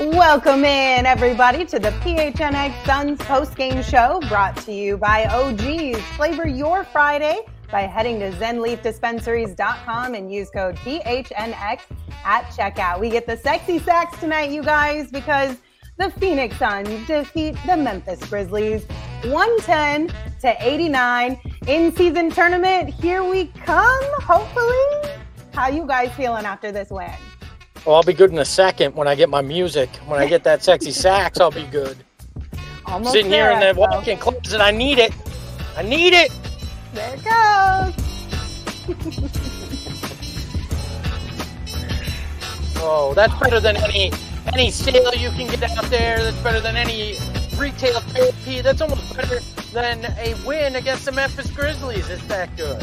Welcome in, everybody, to the PHNX Suns post-game show brought to you by OGs. Flavor your Friday by heading to zenleafdispensaries.com and use code PHNX at checkout. We get the sexy sax tonight, you guys, because the Phoenix Suns defeat the Memphis Grizzlies 110 to 89 in season tournament. Here we come, hopefully. How you guys feeling after this win? Well, I'll be good in a second when I get my music. When I get that sexy sax, I'll be good. Almost Sitting there, here in the Expo. walk-in closet, I need it. I need it. There it goes. Oh, that's better than any any sale you can get out there. That's better than any retail therapy. That's almost better than a win against the Memphis Grizzlies. It's that good.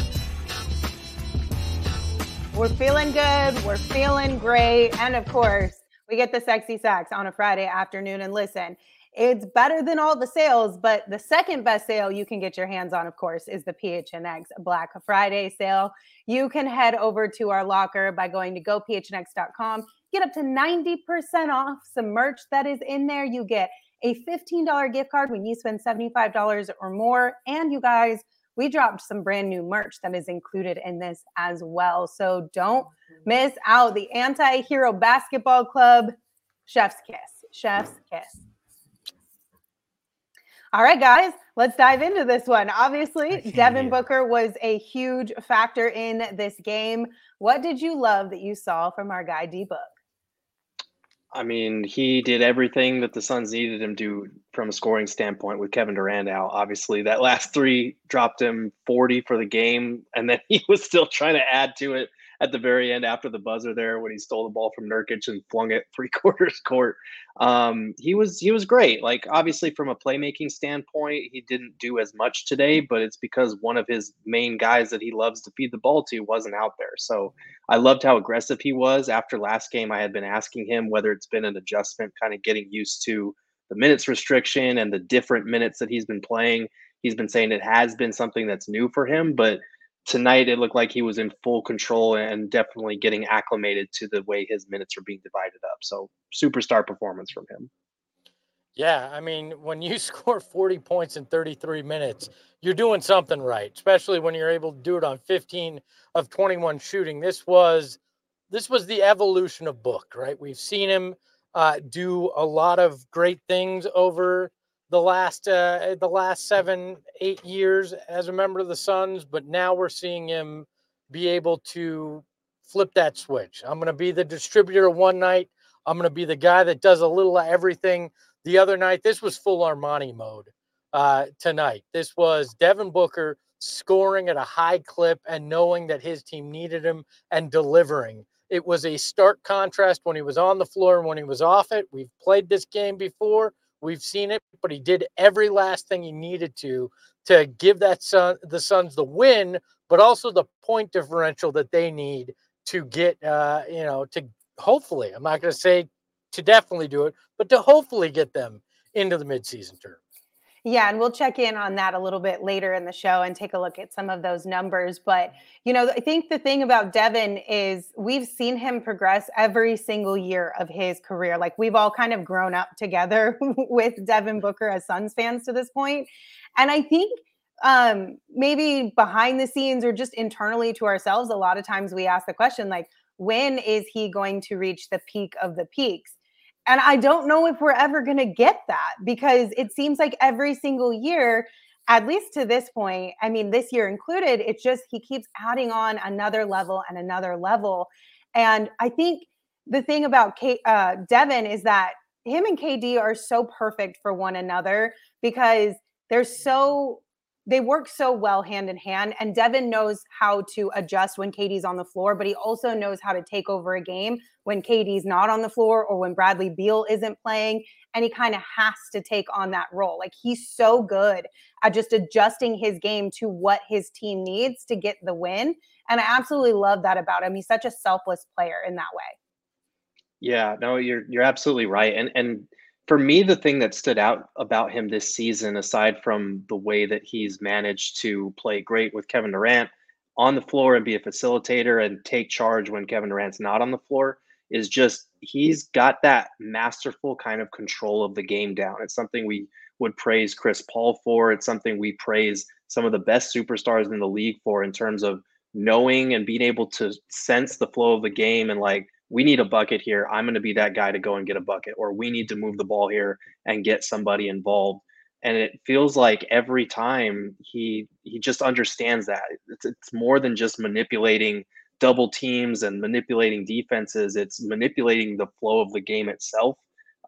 We're feeling good. We're feeling great. And of course, we get the sexy sax on a Friday afternoon. And listen, it's better than all the sales, but the second best sale you can get your hands on, of course, is the PHNX Black Friday sale. You can head over to our locker by going to gophnx.com, get up to 90% off some merch that is in there. You get a $15 gift card when you spend $75 or more. And you guys, we dropped some brand new merch that is included in this as well. So don't miss out. The Anti Hero Basketball Club, Chef's Kiss. Chef's Kiss. All right, guys, let's dive into this one. Obviously, Devin Booker was a huge factor in this game. What did you love that you saw from our guy D Book? I mean, he did everything that the Suns needed him to from a scoring standpoint with Kevin Durant out. Obviously, that last three dropped him 40 for the game, and then he was still trying to add to it at the very end after the buzzer there when he stole the ball from Nurkic and flung it three quarters court. Um, he was he was great. Like obviously from a playmaking standpoint, he didn't do as much today, but it's because one of his main guys that he loves to feed the ball to wasn't out there. So I loved how aggressive he was. After last game, I had been asking him whether it's been an adjustment, kind of getting used to the minutes restriction and the different minutes that he's been playing. He's been saying it has been something that's new for him, but tonight it looked like he was in full control and definitely getting acclimated to the way his minutes are being divided up. So superstar performance from him. Yeah, I mean, when you score 40 points in 33 minutes, you're doing something right, especially when you're able to do it on 15 of 21 shooting. This was this was the evolution of Book, right? We've seen him uh, do a lot of great things over the last uh, the last seven eight years as a member of the Suns, but now we're seeing him be able to flip that switch. I'm going to be the distributor one night. I'm going to be the guy that does a little of everything the other night. This was full Armani mode uh, tonight. This was Devin Booker scoring at a high clip and knowing that his team needed him and delivering. It was a stark contrast when he was on the floor and when he was off it. We've played this game before. We've seen it, but he did every last thing he needed to to give that sun the Suns the win, but also the point differential that they need to get uh, you know, to hopefully, I'm not gonna say to definitely do it, but to hopefully get them into the midseason tournament. Yeah, and we'll check in on that a little bit later in the show and take a look at some of those numbers. But, you know, I think the thing about Devin is we've seen him progress every single year of his career. Like we've all kind of grown up together with Devin Booker as Suns fans to this point. And I think um maybe behind the scenes or just internally to ourselves, a lot of times we ask the question like, when is he going to reach the peak of the peaks? And I don't know if we're ever going to get that because it seems like every single year, at least to this point, I mean, this year included, it's just he keeps adding on another level and another level. And I think the thing about K, uh, Devin is that him and KD are so perfect for one another because they're so they work so well hand in hand and Devin knows how to adjust when KD's on the floor but he also knows how to take over a game when KD's not on the floor or when Bradley Beal isn't playing and he kind of has to take on that role like he's so good at just adjusting his game to what his team needs to get the win and I absolutely love that about him he's such a selfless player in that way Yeah, no, you're you're absolutely right. And and for me, the thing that stood out about him this season, aside from the way that he's managed to play great with Kevin Durant on the floor and be a facilitator and take charge when Kevin Durant's not on the floor, is just he's got that masterful kind of control of the game down. It's something we would praise Chris Paul for. It's something we praise some of the best superstars in the league for in terms of knowing and being able to sense the flow of the game and like we need a bucket here. I'm going to be that guy to go and get a bucket, or we need to move the ball here and get somebody involved. And it feels like every time he he just understands that it's, it's more than just manipulating double teams and manipulating defenses. It's manipulating the flow of the game itself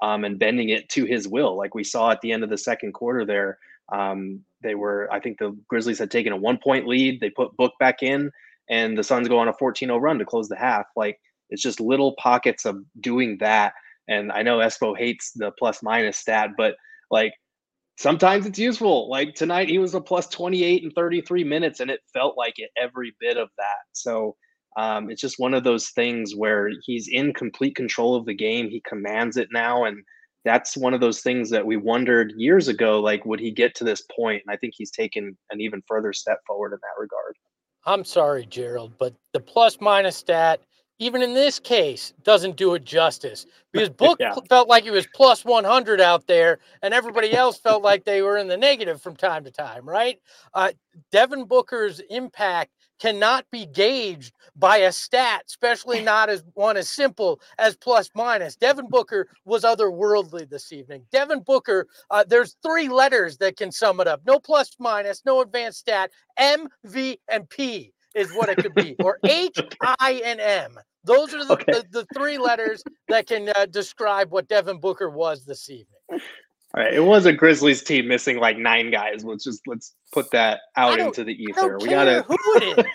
um, and bending it to his will, like we saw at the end of the second quarter. There, um, they were. I think the Grizzlies had taken a one point lead. They put Book back in, and the Suns go on a 14-0 run to close the half. Like it's just little pockets of doing that. And I know Espo hates the plus minus stat, but like sometimes it's useful. Like tonight, he was a plus 28 and 33 minutes, and it felt like it every bit of that. So um, it's just one of those things where he's in complete control of the game. He commands it now. And that's one of those things that we wondered years ago like, would he get to this point? And I think he's taken an even further step forward in that regard. I'm sorry, Gerald, but the plus minus stat even in this case, doesn't do it justice because Book yeah. felt like he was plus 100 out there, and everybody else felt like they were in the negative from time to time, right? Uh, Devin Booker's impact cannot be gauged by a stat, especially not as one as simple as plus minus. Devin Booker was otherworldly this evening. Devin Booker, uh, there's three letters that can sum it up no plus minus, no advanced stat, M, V, and P is what it could be, or H, I, and M. Those are the, okay. the, the, three letters that can uh, describe what Devin Booker was this evening. All right, it was a Grizzlies team missing like nine guys. Let's just let's put that out into the ether. we gotta who it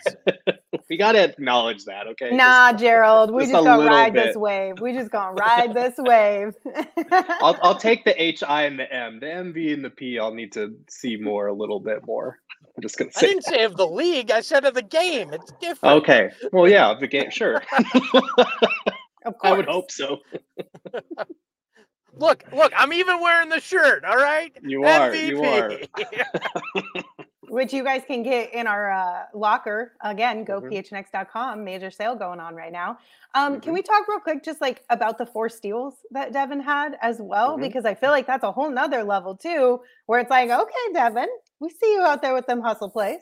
is. we gotta acknowledge that, okay? Nah, just, Gerald, we just, just gonna ride bit. this wave. We just gonna ride this wave. I'll I'll take the H I and the M. The M V and the P. I'll need to see more a little bit more. I'm just gonna say. I didn't that. say of the league. I said of the game. It's different. Okay. Well, yeah, of the game. Sure. of course. I would hope so. look, look. I'm even wearing the shirt. All right. You are. MVP. You are. Which you guys can get in our uh, locker again. GoPHNX.com. Major sale going on right now. Um, mm-hmm. Can we talk real quick, just like about the four steals that Devin had as well? Mm-hmm. Because I feel like that's a whole nother level too, where it's like, okay, Devin, we see you out there with them hustle plays.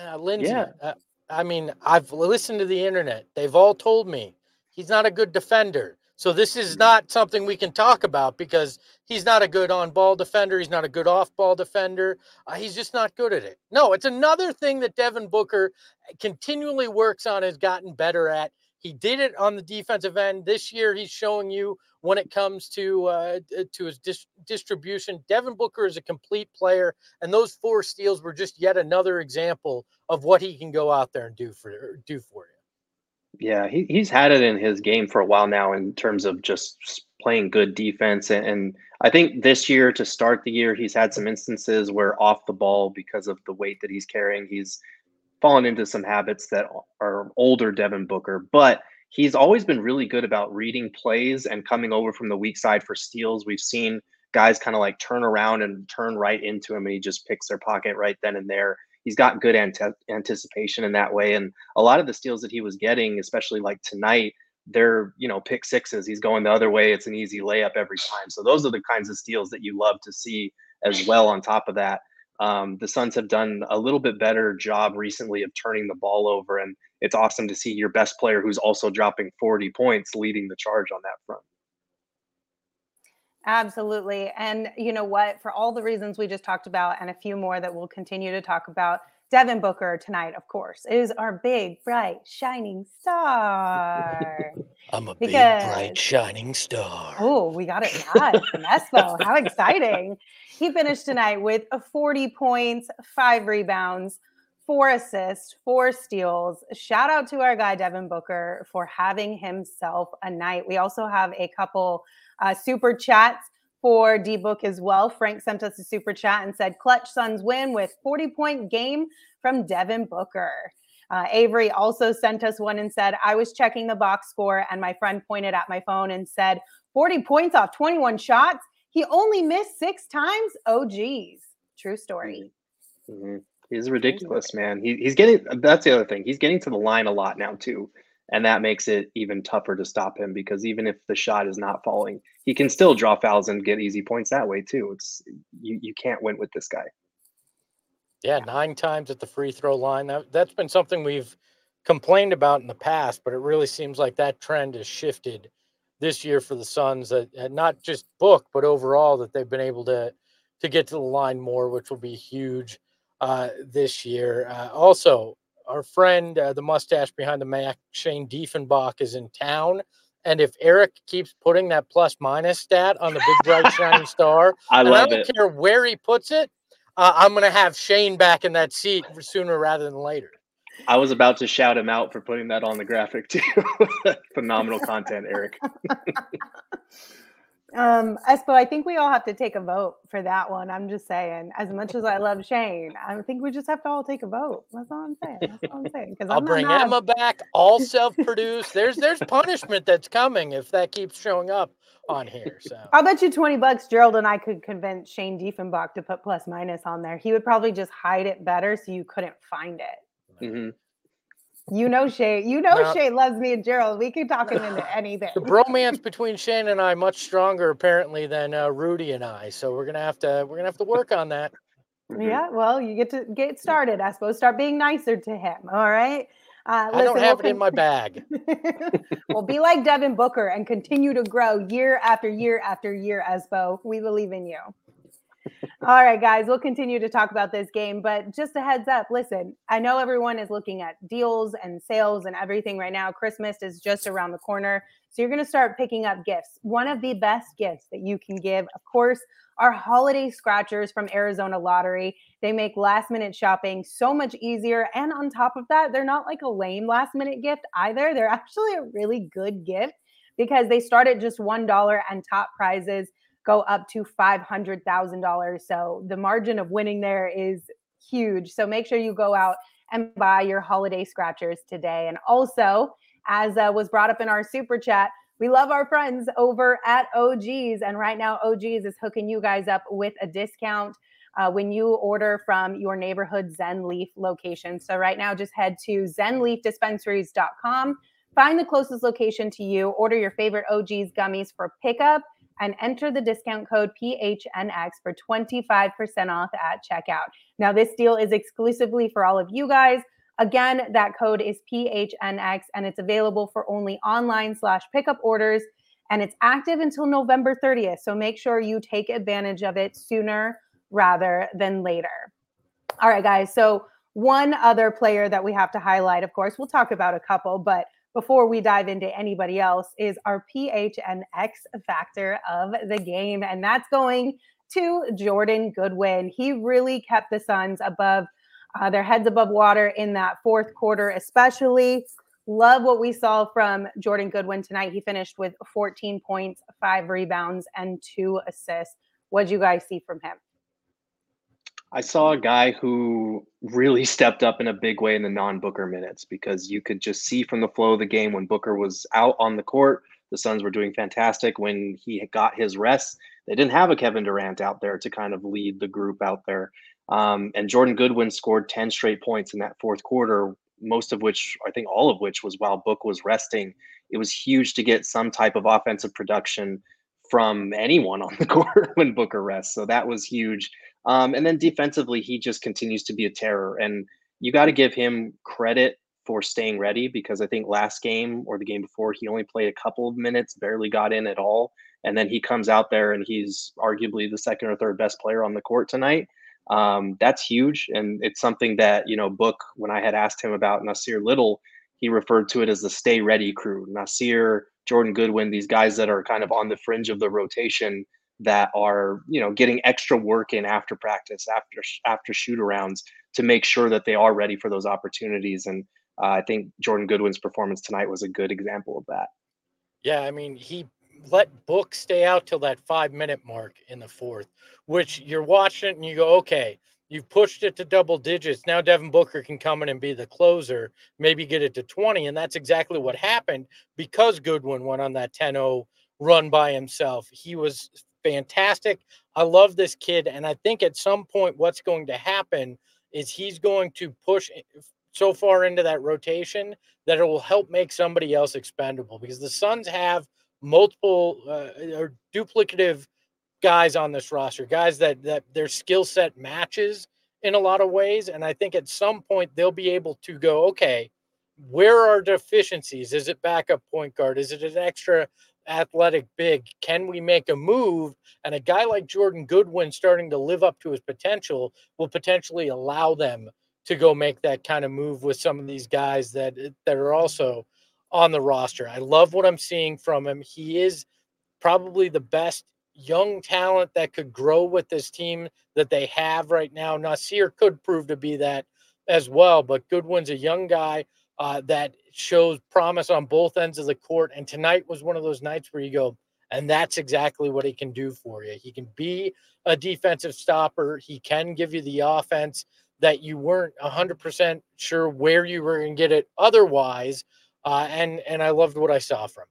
Uh, Lindsay, yeah. Uh, I mean, I've listened to the internet. They've all told me he's not a good defender. So this is not something we can talk about because he's not a good on-ball defender. He's not a good off-ball defender. Uh, he's just not good at it. No, it's another thing that Devin Booker continually works on, has gotten better at. He did it on the defensive end this year. He's showing you when it comes to uh, to his dis- distribution. Devin Booker is a complete player, and those four steals were just yet another example of what he can go out there and do for do for you. Yeah, he, he's had it in his game for a while now in terms of just playing good defense. And, and I think this year, to start the year, he's had some instances where off the ball, because of the weight that he's carrying, he's fallen into some habits that are older Devin Booker, but he's always been really good about reading plays and coming over from the weak side for steals. We've seen guys kind of like turn around and turn right into him, and he just picks their pocket right then and there. He's got good ante- anticipation in that way, and a lot of the steals that he was getting, especially like tonight, they're you know pick sixes. He's going the other way. It's an easy layup every time. So those are the kinds of steals that you love to see as well. On top of that, um, the Suns have done a little bit better job recently of turning the ball over, and it's awesome to see your best player who's also dropping 40 points leading the charge on that front. Absolutely. And you know what? For all the reasons we just talked about, and a few more that we'll continue to talk about, Devin Booker tonight, of course, is our big, bright, shining star. I'm a because, big, bright, shining star. Oh, we got it live from Espo. How exciting. He finished tonight with 40 points, five rebounds, four assists, four steals. Shout out to our guy, Devin Booker, for having himself a night. We also have a couple uh, super chats for D Book as well. Frank sent us a super chat and said, Clutch Suns win with 40 point game from Devin Booker. Uh, Avery also sent us one and said, I was checking the box score and my friend pointed at my phone and said, 40 points off 21 shots. He only missed six times. Oh, geez. True story. Mm-hmm. He's ridiculous, man. He, he's getting, that's the other thing. He's getting to the line a lot now, too. And that makes it even tougher to stop him because even if the shot is not falling, he can still draw fouls and get easy points that way too. It's you you can't win with this guy. Yeah, nine times at the free throw line. That that's been something we've complained about in the past, but it really seems like that trend has shifted this year for the Suns. That not just book, but overall that they've been able to to get to the line more, which will be huge uh, this year. Uh, also, our friend, uh, the mustache behind the Mac, Shane Diefenbach, is in town. And if Eric keeps putting that plus minus stat on the big bright shining star, I love I don't it. care where he puts it, uh, I'm going to have Shane back in that seat sooner rather than later. I was about to shout him out for putting that on the graphic too. Phenomenal content, Eric. Um, Espo, I think we all have to take a vote for that one. I'm just saying, as much as I love Shane, I think we just have to all take a vote. That's all I'm saying. That's all I'm saying. Because I'll bring Emma back, all self-produced. there's there's punishment that's coming if that keeps showing up on here. So I'll bet you 20 bucks Gerald and I could convince Shane Diefenbach to put plus minus on there. He would probably just hide it better so you couldn't find it. hmm You know Shane. You know No. Shane loves me and Gerald. We can talk him into anything. the bromance between Shane and I much stronger apparently than uh, Rudy and I. So we're gonna have to we're gonna have to work on that. Yeah, well, you get to get started. I suppose start being nicer to him. All right. Uh, I don't have we'll it in my bag. well, be like Devin Booker and continue to grow year after year after year, Espo. We believe in you. All right, guys, we'll continue to talk about this game, but just a heads up listen, I know everyone is looking at deals and sales and everything right now. Christmas is just around the corner. So you're going to start picking up gifts. One of the best gifts that you can give, of course, are holiday scratchers from Arizona Lottery. They make last minute shopping so much easier. And on top of that, they're not like a lame last minute gift either. They're actually a really good gift because they start at just $1 and top prizes go up to $500,000. So the margin of winning there is huge. So make sure you go out and buy your holiday scratchers today. And also, as uh, was brought up in our super chat, we love our friends over at OGs. And right now, OGs is hooking you guys up with a discount uh, when you order from your neighborhood Zen Leaf location. So right now, just head to zenleafdispensaries.com, find the closest location to you, order your favorite OGs gummies for pickup, and enter the discount code PHNX for 25% off at checkout. Now, this deal is exclusively for all of you guys. Again, that code is PHNX and it's available for only online slash pickup orders and it's active until November 30th. So make sure you take advantage of it sooner rather than later. All right, guys. So, one other player that we have to highlight, of course, we'll talk about a couple, but before we dive into anybody else, is our PHNX factor of the game. And that's going to Jordan Goodwin. He really kept the Suns above uh, their heads above water in that fourth quarter, especially. Love what we saw from Jordan Goodwin tonight. He finished with 14 points, five rebounds, and two assists. What'd you guys see from him? I saw a guy who really stepped up in a big way in the non-Booker minutes because you could just see from the flow of the game when Booker was out on the court, the Suns were doing fantastic. When he got his rest, they didn't have a Kevin Durant out there to kind of lead the group out there. Um, and Jordan Goodwin scored 10 straight points in that fourth quarter, most of which, I think all of which, was while Book was resting. It was huge to get some type of offensive production from anyone on the court when Booker rests. So that was huge. Um, and then defensively, he just continues to be a terror. And you got to give him credit for staying ready because I think last game or the game before, he only played a couple of minutes, barely got in at all. And then he comes out there and he's arguably the second or third best player on the court tonight. Um, that's huge. And it's something that, you know, Book, when I had asked him about Nassir Little, he referred to it as the stay ready crew. Nassir, Jordan Goodwin, these guys that are kind of on the fringe of the rotation that are you know getting extra work in after practice after after shoot arounds to make sure that they are ready for those opportunities and uh, i think jordan goodwin's performance tonight was a good example of that Yeah, I mean, he let Book stay out till that five minute mark in the fourth, which you're watching and you go, okay, you've pushed it to double digits. Now Devin Booker can come in and be the closer, maybe get it to 20. And that's exactly what happened because Goodwin went on that 10 0 run by himself. He was fantastic. I love this kid. And I think at some point, what's going to happen is he's going to push so far into that rotation that it will help make somebody else expendable because the Suns have multiple uh, or duplicative guys on this roster, guys that that their skill set matches in a lot of ways, and I think at some point they'll be able to go, okay, where are deficiencies? Is it backup point guard? Is it an extra athletic big? Can we make a move? And a guy like Jordan Goodwin starting to live up to his potential will potentially allow them to go make that kind of move with some of these guys that that are also on the roster. I love what I'm seeing from him. He is probably the best young talent that could grow with this team that they have right now. Nassir could prove to be that as well, but Goodwin's a young guy uh, that shows promise on both ends of the court. And tonight was one of those nights where you go, and that's exactly what he can do for you. He can be a defensive stopper, he can give you the offense that you weren't 100% sure where you were going to get it otherwise. Uh, and, and I loved what I saw from.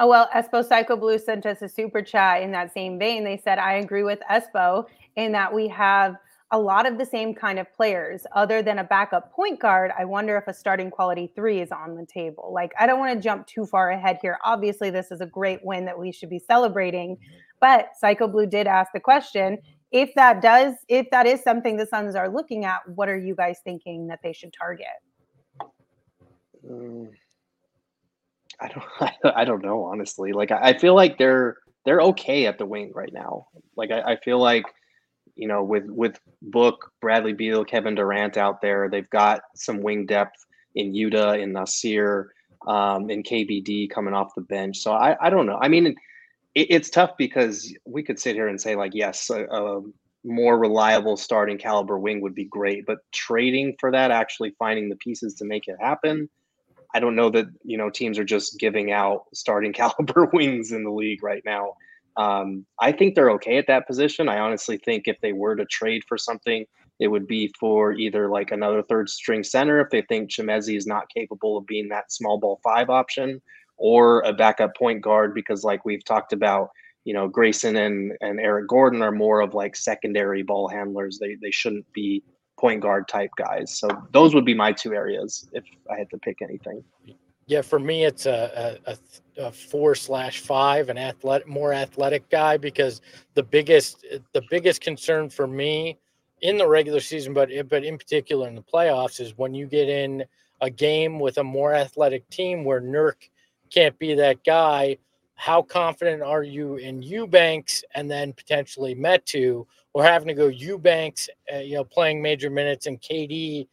Oh, well, Espo Psycho Blue sent us a super chat in that same vein. They said, I agree with Espo in that we have a lot of the same kind of players. Other than a backup point guard, I wonder if a starting quality three is on the table. Like, I don't want to jump too far ahead here. Obviously, this is a great win that we should be celebrating. Mm-hmm. But Psycho Blue did ask the question if that does, if that is something the Suns are looking at, what are you guys thinking that they should target? Um, I don't, I don't know, honestly. Like, I feel like they're they're okay at the wing right now. Like, I, I feel like you know, with with Book, Bradley Beal, Kevin Durant out there, they've got some wing depth in Yuta, in Nassir um, in KBD coming off the bench. So I, I don't know. I mean, it, it's tough because we could sit here and say like, yes, a, a more reliable starting caliber wing would be great, but trading for that, actually finding the pieces to make it happen. I don't know that you know teams are just giving out starting caliber wings in the league right now. Um, I think they're okay at that position. I honestly think if they were to trade for something, it would be for either like another third string center if they think Chimezie is not capable of being that small ball five option, or a backup point guard because like we've talked about, you know, Grayson and and Eric Gordon are more of like secondary ball handlers. They they shouldn't be point guard type guys. So those would be my two areas if I had to pick anything. Yeah, for me, it's a, a, a four slash five, an athletic, more athletic guy because the biggest the biggest concern for me in the regular season, but but in particular in the playoffs, is when you get in a game with a more athletic team where Nurk can't be that guy. How confident are you in Eubanks and then potentially Metu, or having to go Eubanks, uh, you know, playing major minutes and KD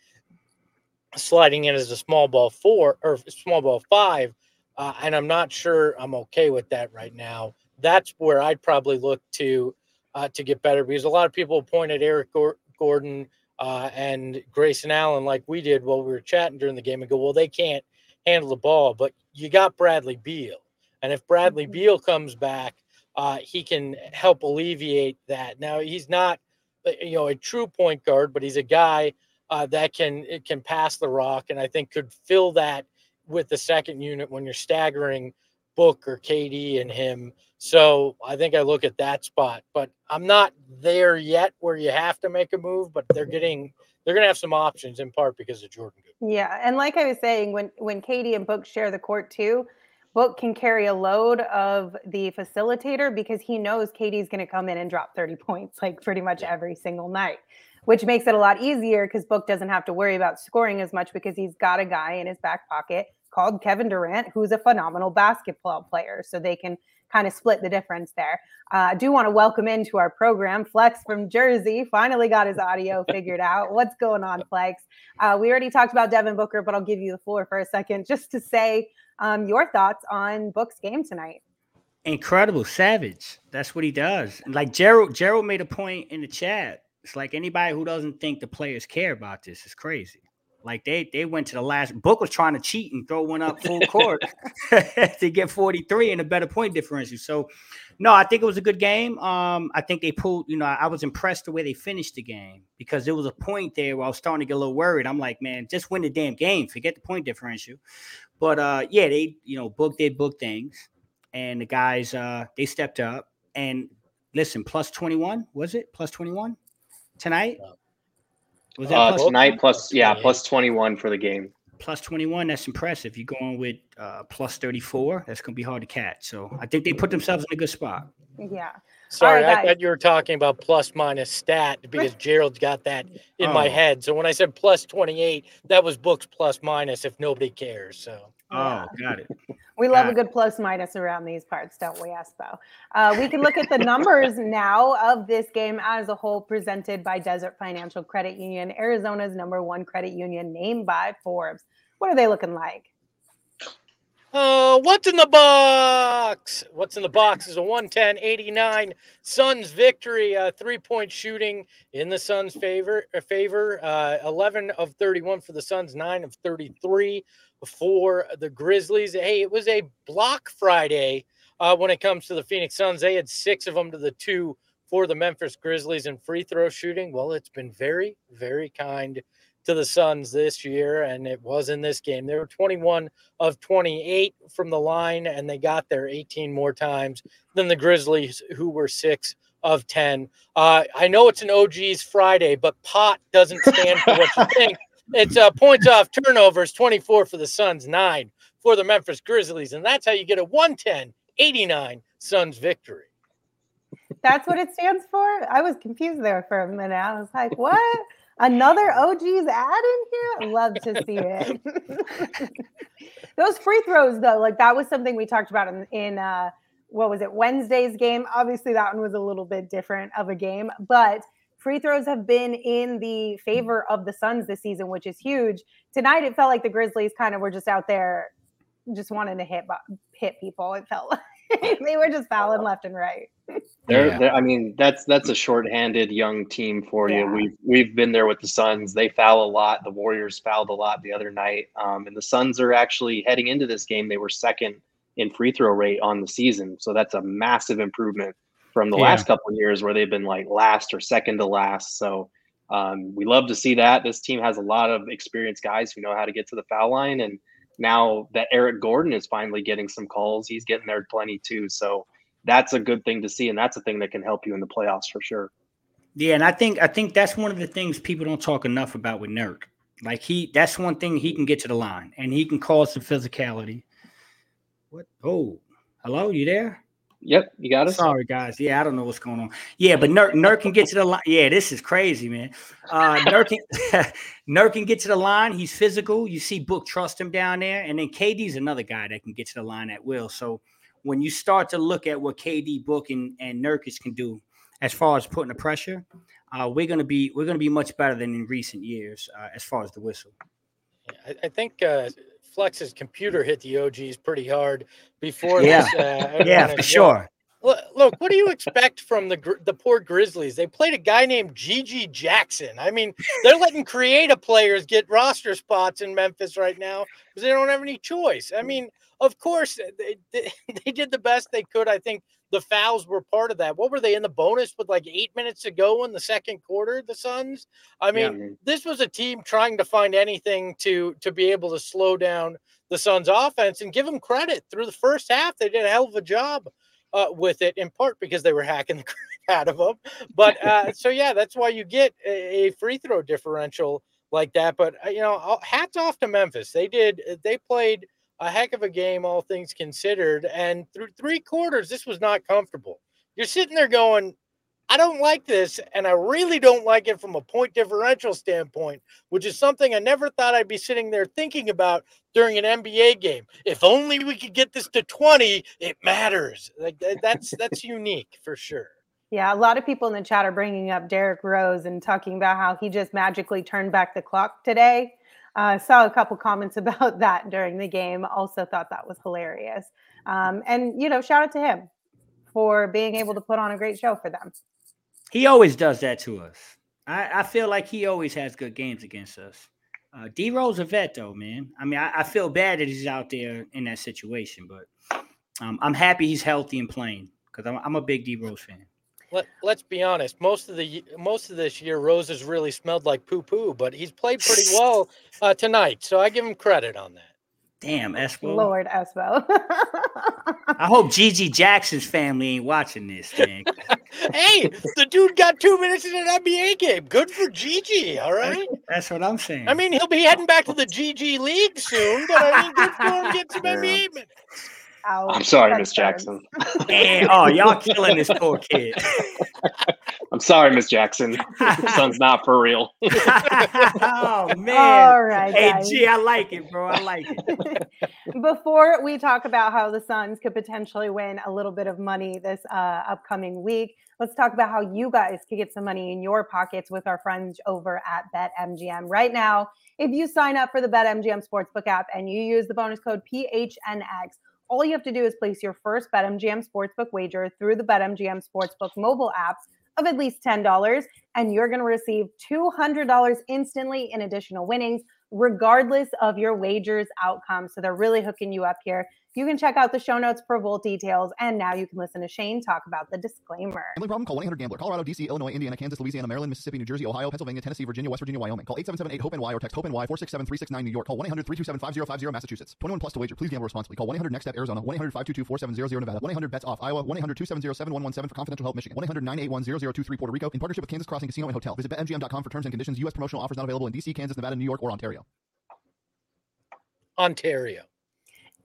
sliding in as a small ball four or small ball five. Uh, and I'm not sure I'm okay with that right now. That's where I'd probably look to uh, to get better because a lot of people pointed Eric Gordon uh, and Grayson Allen like we did while we were chatting during the game and go, well, they can't handle the ball, but you got Bradley Beal, and if Bradley mm-hmm. Beal comes back, uh, he can help alleviate that. Now he's not, uh, you know, a true point guard, but he's a guy uh, that can it can pass the rock, and I think could fill that with the second unit when you're staggering Book or KD and him. So I think I look at that spot, but I'm not there yet where you have to make a move. But they're getting they're going to have some options in part because of Jordan Good. Yeah, and like I was saying, when when KD and Book share the court too, Book can carry a load of the facilitator because he knows KD's going to come in and drop 30 points like pretty much every single night which makes it a lot easier because Book doesn't have to worry about scoring as much because he's got a guy in his back pocket called Kevin Durant, who's a phenomenal basketball player. So they can kind of split the difference there. Uh, I do want to welcome into our program Flex from Jersey. Finally got his audio figured out. What's going on, Flex? Uh, we already talked about Devin Booker, but I'll give you the floor for a second just to say um, your thoughts on Book's game tonight. Incredible, savage. That's what he does. Like Gerald, Gerald made a point in the chat it's like anybody who doesn't think the players care about this is crazy. Like they they went to the last book was trying to cheat and throw one up full court to get 43 and a better point differential. So no, I think it was a good game. Um, I think they pulled, you know, I was impressed the way they finished the game because there was a point there where I was starting to get a little worried. I'm like, man, just win the damn game, forget the point differential. But uh, yeah, they, you know, book did book things, and the guys uh they stepped up and listen, plus 21, was it? Plus 21? tonight? Was that Uh, plus, tonight plus yeah 28. plus twenty one for the game. plus 21? That's impressive. You're going with uh, plus 34. That's going to be hard to catch. So I think they put themselves in a good spot. Yeah. Sorry, right, I thought you were talking about plus minus stat because Gerald's got that in my Oh. head. So when I said plus 28, that was books plus minus if nobody cares. So Oh, got it. We love a good plus minus around these parts, don't we, Espo? Uh, we can look at the numbers now of this game as a whole, presented by Desert Financial Credit Union, Arizona's number one credit union, named by Forbes. What are they looking like? Uh, what's in the box? What's in the box is a 110 89 Suns victory, uh, three point shooting in the Suns' favor. uh, favor uh, 11 of 31 for the Suns, 9 of 33 for the Grizzlies. Hey, it was a block Friday uh, when it comes to the Phoenix Suns. They had six of them to the two for the Memphis Grizzlies in free throw shooting. Well, it's been very, very kind to the Suns this year, and it was in this game. They were 21 of 28 from the line, and they got there 18 more times than the Grizzlies, who were six of 10. Uh, I know it's an OG's Friday, but pot doesn't stand for what you think. It's uh, points off turnovers, 24 for the Suns, nine for the Memphis Grizzlies, and that's how you get a 110 89 Suns victory. That's what it stands for? I was confused there for a minute. I was like, what? Another OG's ad in here? Love to see it. Those free throws, though, like that was something we talked about in, in uh, what was it, Wednesday's game? Obviously, that one was a little bit different of a game, but free throws have been in the favor of the Suns this season, which is huge. Tonight, it felt like the Grizzlies kind of were just out there, just wanting to hit hit people. It felt like they were just fouling left and right. They're, Yeah. they're, I mean, that's that's a shorthanded young team for you. Yeah. We've we've been there with the Suns. They foul a lot. The Warriors fouled a lot the other night. Um, and the Suns are actually heading into this game. They were second in free throw rate on the season, so that's a massive improvement from the Yeah. last couple of years where they've been like last or second to last. So um, we love to see that. This team has a lot of experienced guys who know how to get to the foul line, and now that Eric Gordon is finally getting some calls, he's getting there plenty too. So that's a good thing to see, and that's a thing that can help you in the playoffs for sure. Yeah, and I think I think that's one of the things people don't talk enough about with Nurk. Like he, that's one thing he can get to the line and he can cause some physicality. What? Oh, hello, you there? Yep, you got us. Sorry, guys. Yeah, I don't know what's going on. Yeah, but Nurk, Nurk can get to the line. Yeah, this is crazy, man. Uh, Nurk, can, Nurk can get to the line. He's physical. You see Book trust him down there. And then KD's another guy that can get to the line at will. So when you start to look at what KD, Book, and, and Nurkic can do as far as putting the pressure, uh, we're gonna be we're gonna be much better than in recent years uh, as far as the whistle. Yeah, I, I think uh, Flex's computer hit the OGs pretty hard before Yeah. this. Uh, Yeah, for as sure. Look, what do you expect from the the poor Grizzlies? They played a guy named GG Jackson. I mean, they're letting creative players get roster spots in Memphis right now because they don't have any choice. I mean, of course, they, they, they did the best they could. I think the fouls were part of that. What were they in the bonus with like eight minutes to go in the second quarter? The Suns. I mean, Yeah. this was a team trying to find anything to to be able to slow down the Suns' offense and give them credit through the first half. They did a hell of a job uh, with it, in part because they were hacking the crap out of them. But uh, so yeah, that's why you get a, a free throw differential like that. But uh, you know, hats off to Memphis. They did. They played a heck of a game, all things considered. And through three quarters, this was not comfortable. You're sitting there going, I don't like this, and I really don't like it from a point differential standpoint, which is something I never thought I'd be sitting there thinking about during an NBA game. If only we could get this to 20, it matters. Like that's that's unique for sure. Yeah, a lot of people in the chat are bringing up Derrick Rose and talking about how he just magically turned back the clock today. Uh, saw a couple comments about that during the game. Also thought that was hilarious. Um, and you know, shout out to him for being able to put on a great show for them. He always does that to us. I, I feel like he always has good games against us. Uh, D Rose a vet though, man. I mean, I, I feel bad that he's out there in that situation, but um, I'm happy he's healthy and playing because I'm, I'm a big D Rose fan. Let, let's be honest. Most of the most of this year, Rose has really smelled like poo poo, but he's played pretty well uh, tonight. So I give him credit on that. Damn, Espo. Lord Espo. I hope GG Jackson's family ain't watching this, thing. hey, the dude got two minutes in an NBA game. Good for GG. All right. That's what I'm saying. I mean, he'll be heading back to the GG League soon, but I mean, good for him get some Yeah. NBA minutes. Ouch, I'm sorry, Miss. Jackson. Man, oh, y'all killing this poor kid. I'm sorry, Miss Jackson. Son's not for real. oh man. All right, Hey guys. G, I like it, bro. I like it. Before we talk about how the Suns could potentially win a little bit of money this uh, upcoming week, let's talk about how you guys could get some money in your pockets with our friends over at BetMGM. Right now, if you sign up for the BetMGM Sportsbook app and you use the bonus code PHNX, all you have to do is place your first BetMGM Sportsbook wager through the BetMGM Sportsbook mobile apps of at least $10, and you're going to receive $200 instantly in additional winnings regardless of your wager's outcome. So they're really hooking you up here. You can check out the show notes for full details. And now you can listen to Shane talk about the disclaimer. Gambling problem? Call 1-800-GAMBLER. Colorado, D.C., Illinois, Indiana, Kansas, Louisiana, Maryland, Mississippi, New Jersey, Ohio, Pennsylvania, Tennessee, Virginia, West Virginia, Wyoming. Call 877-8-HOPE-NY or text HOPE-NY 467-369 New York. Call 1-800-327-5050 Massachusetts. 21 plus to wager. Please gamble responsibly. Call 1-800-NEXT-STEP Arizona. 1-800-522-4700 Nevada. 1-800-BETS-OFF Iowa. 1-800-270-7117 for confidential help Michigan. 1-800-981-0023 Puerto Rico. In partnership with Kansas Crossing Casino and Hotel. Visit BetMGM.com for terms and conditions. U.S. promotional offers not available in D.C., Kansas, Nevada, New York, or Ontario. Ontario.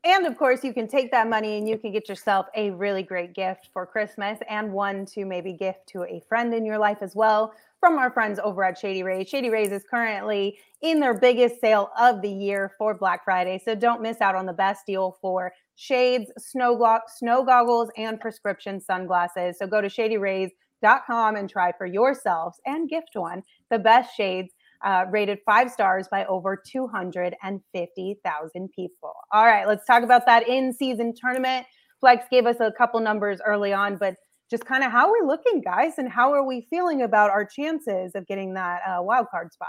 And of course, you can take that money and you can get yourself a really great gift for Christmas and one to maybe gift to a friend in your life as well from our friends over at Shady Rays. Shady Rays is currently in their biggest sale of the year for Black Friday. So don't miss out on the best deal for shades, snow, snow goggles, and prescription sunglasses. So go to shadyrays.com and try for yourselves and gift one the best shades uh, rated five stars by over 250,000 people. All right, let's talk about that in season tournament. Flex gave us a couple numbers early on, but just kind of how are we looking, guys, and how are we feeling about our chances of getting that uh, wild card spot?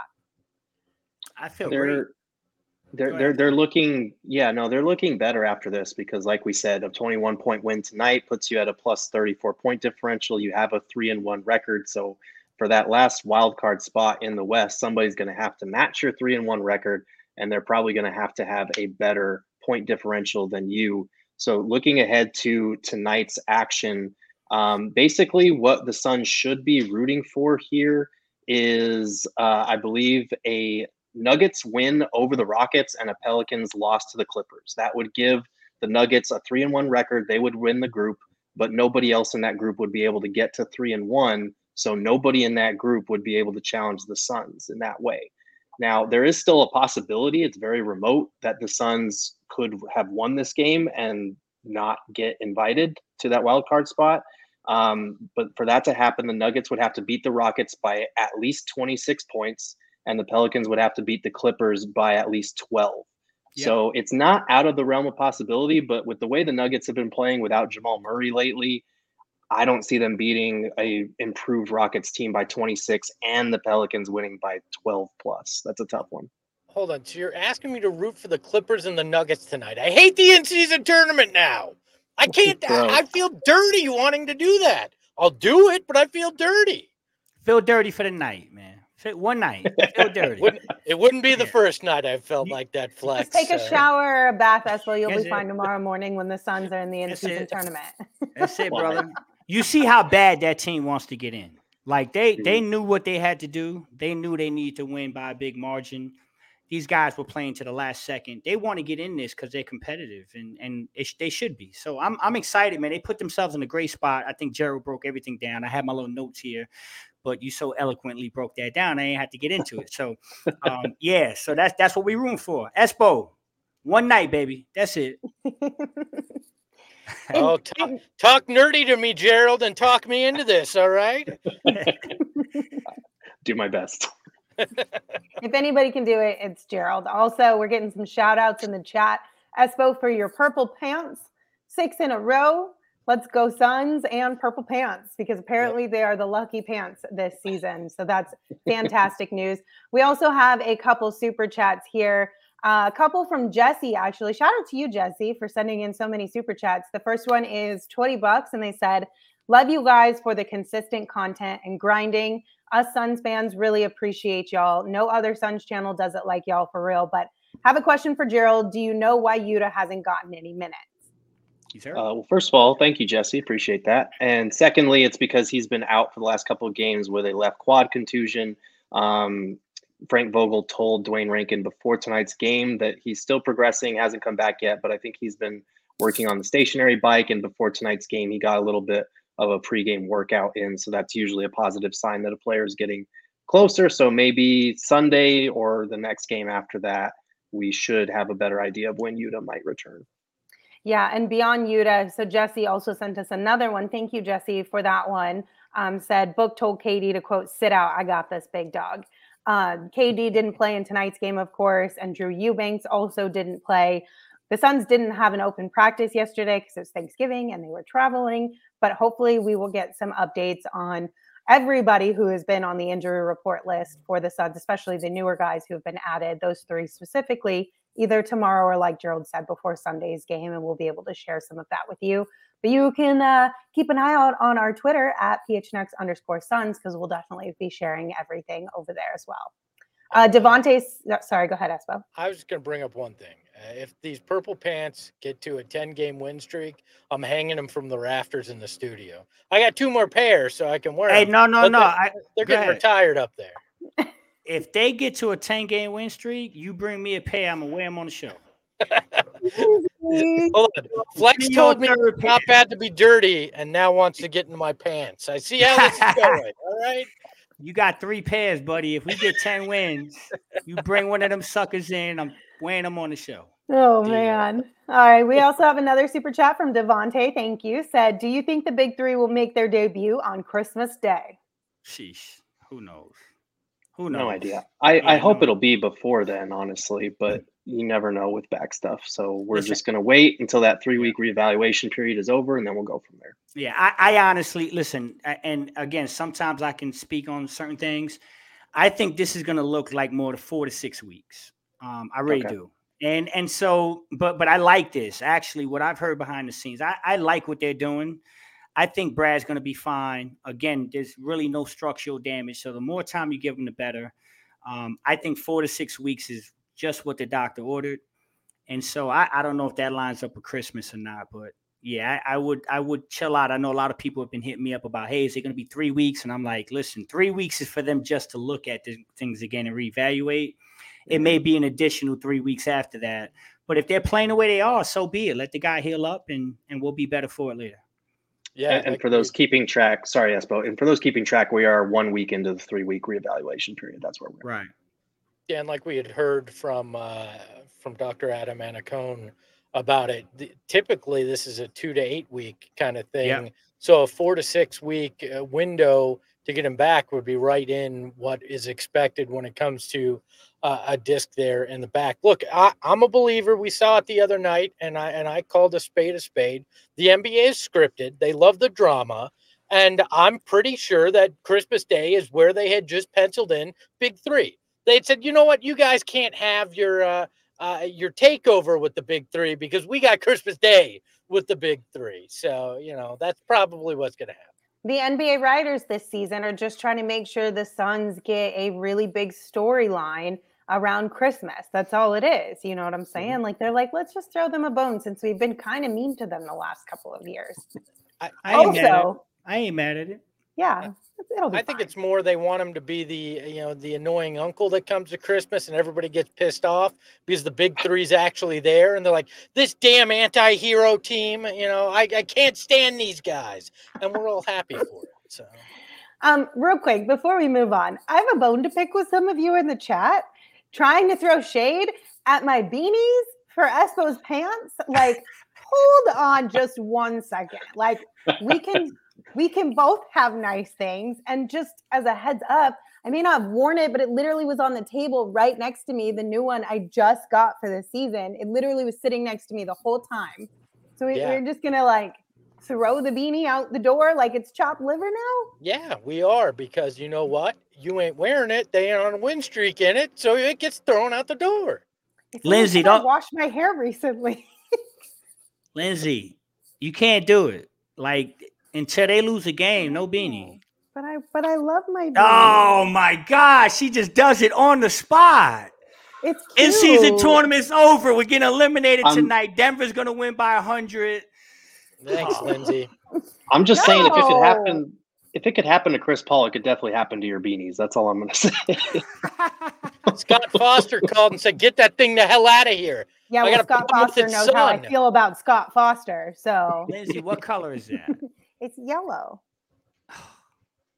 I feel they're they're they're they're looking yeah no they're looking better after this because like we said a 21 point win tonight puts you at a plus 34 point differential you have a three and one record so for that last wild card spot in the west somebody's going to have to match your three and one record and they're probably going to have to have a better point differential than you so looking ahead to tonight's action um, basically what the Suns should be rooting for here is uh, i believe a Nuggets win over the Rockets and a Pelicans loss to the Clippers. That would give the Nuggets a three and one record. They would win the group, but nobody else in that group would be able to get to three and one. So nobody in that group would be able to challenge the Suns in that way. Now, there is still a possibility, it's very remote, that the Suns could have won this game and not get invited to that wild card spot. Um, but for that to happen, the Nuggets would have to beat the Rockets by at least 26 points and the Pelicans would have to beat the Clippers by at least 12. Yep. So it's not out of the realm of possibility, but with the way the Nuggets have been playing without Jamal Murray lately, I don't see them beating a improved Rockets team by 26 and the Pelicans winning by 12 plus. That's a tough one. Hold on. So you're asking me to root for the Clippers and the Nuggets tonight? I hate the in-season tournament now. I can't. I, I feel dirty wanting to do that. I'll do it, but I feel dirty. Feel dirty for the night, man. Feel- One night. Feel dirty. Wouldn't, it wouldn't be the Yeah. first night I felt You- like that. Flex. Just take a uh, shower or a bath, Espo. You'll That's be it. fine tomorrow morning when the Suns are in the in-season tournament. That's it, brother. You see how bad that team wants to get in. Like they they knew what they had to do. They knew they needed to win by a big margin. These guys were playing to the last second. They want to get in this because they're competitive, and and it, they should be. So I'm I'm excited, man. They put themselves in a great spot. I think Gerald broke everything down. I have my little notes here, but you so eloquently broke that down. I ain't had to get into it. So um, yeah, so that's that's what we room for. Espo, one night, baby. That's it. Oh, talk, talk nerdy to me, Gerald, and talk me into this. All right. Do my best. if anybody can do it, it's Gerald. Also, we're getting some shout outs in the chat. Espo for your purple pants, six in a row. Let's go Suns and purple pants because apparently they are the lucky pants this season. So that's fantastic news. We also have a couple super chats here. Uh, a couple from Jesse, actually. Shout out to you, Jesse, for sending in so many super chats. The first one is 20 bucks, and they said, Love you guys for the consistent content and grinding. Us Suns fans really appreciate y'all. No other Suns channel does it like y'all for real. But have a question for Gerald. Do you know why Yuta hasn't gotten any minutes? Uh, well, first of all, thank you, Jesse. Appreciate that. And secondly, it's because he's been out for the last couple of games with a left quad contusion. Um, Frank Vogel told Duane Rankin before tonight's game that he's still progressing, hasn't come back yet, but I think he's been working on the stationary bike. And before tonight's game, he got a little bit of a pregame workout in. So that's usually a positive sign that a player is getting closer. So maybe Sunday or the next game after that, we should have a better idea of when Yuta might return. Yeah, and beyond Yuta, so Jesse also sent us another one. Thank you, Jesse, for that one. Um, said Book told KD to quote, "Sit out, I got this, big dog." Uh, KD didn't play in tonight's game, of course, and Drew Eubanks also didn't play. The Suns didn't have an open practice yesterday because it was Thanksgiving and they were traveling, but hopefully we will get some updates on everybody who has been on the injury report list for the Suns, especially the newer guys who have been added, those three specifically, either tomorrow or like Gerald said before Sunday's game, and we'll be able to share some of that with you. But you can uh, keep an eye out on our Twitter at phnx underscore Suns because we'll definitely be sharing everything over there as well. Uh, Devontae, sorry, go ahead, Espo. I was just going to bring up one thing. Uh, if these purple pants get to a 10 game win streak, I'm hanging them from the rafters in the studio. I got two more pairs so I can wear Hey, them. no, no, but no. they're- I, They're getting ahead. retired up there. if they get to a 10 game win streak, you bring me a pair, I'm gonna wear them on the show. Hold on. Flex Be told me third it's not bad to be dirty and now wants to get into my pants. I see how this is going. All right. You got three pairs, buddy. If we get 10 wins, you bring one of them suckers in. I'm wearing them on the show. Oh Deal. man. All right. We also have another super chat from Devonte. Thank you. Said, Do you think the big three will make their debut on Christmas Day? Sheesh. Who knows? Who knows? No idea. I, I Yeah, hope no. it'll be before then, honestly, but you never know with back stuff. So we're just going to wait until that three week reevaluation period is over and then we'll go from there. Yeah, I, I honestly listen, and again, sometimes I can speak on certain things. I think this is going to look like more to four to six weeks. Um, I really Okay. do, and and so, but but I like this actually. What I've heard behind the scenes, I, I like what they're doing. I think Brad's going to be fine. Again, there's really no structural damage, so the more time you give him, the better. Um, I think four to six weeks is just what the doctor ordered, and so I, I don't know if that lines up with Christmas or not, but yeah, I, I would I would chill out. I know a lot of people have been hitting me up about, hey, is it going to be three weeks? And I'm like, listen, three weeks is for them just to look at the things again and reevaluate. It may mm-hmm. be an additional three weeks after that, but if they're playing the way they are, so be it. Let the guy heal up, and and we'll be better for it later. Yeah. and, and for those keeping track, sorry, Espo, and for those keeping track, we are one week into the three week reevaluation period. That's where we're Right. And like we had heard from uh, from Dr. Adam Anacone about it, typically this is a two to eight week kind of thing. Yeah. So a four to six week uh, window to get him back would be right in what is expected when it comes to uh, a disc there in the back. Look, I, I'm a believer. We saw it the other night, and I and I called a spade a spade. The NBA is scripted. They love the drama. And I'm pretty sure that Christmas Day is where they had just penciled in Big Three they had said, you know what, you guys can't have your uh, uh, your takeover with the big three because we got Christmas Day with the big three. So you know that's probably what's going to happen. The NBA writers this season are just trying to make sure the Suns get a really big storyline around Christmas. That's all it is. You know what I'm saying? Like they're like, let's just throw them a bone since we've been kind of mean to them the last couple of years. I ain't, mad at it. Also, I ain't mad at it. yeah, it'll be I think fine. it's more they want him to be the you know the annoying uncle that comes to Christmas and everybody gets pissed off because the big three's actually there and they're like this damn anti-hero team. You know I, I can't stand these guys and we're all happy for it. So Um, real quick before we move on, I have a bone to pick with some of you in the chat, trying to throw shade at my beanies for Espo's pants. Like, hold on just one second. Like, we can we can both have nice things, and just as a heads up, I may not have worn it, but it literally was on the table right next to me. The new one I just got for the season. It literally was sitting next to me the whole time. So we, Yeah. we're just gonna like throw the beanie out the door like it's chopped liver now. yeah, we are because you know what? You ain't wearing it. They ain't on a win streak in it, so it gets thrown out the door. It's only Lindsay, 'cause don't- washed my hair recently. Lindsay, you can't do it. Like until they lose a game, no beanie. But I but I love my beanie. Oh my gosh, she just does it on the spot. it's In season tournament's over. We're getting eliminated I'm- tonight. Denver's gonna win by hundred. Thanks, Oh. Lindsay. I'm just saying, if it could happen, if it could happen to Chris Paul, it could definitely happen to your beanies. That's all I'm gonna say. Scott Foster called and said, "Get that thing the hell out of here." Yeah, I well, Scott Foster its knows how I feel about Scott Foster, so Lindsay, what color is that? it's yellow.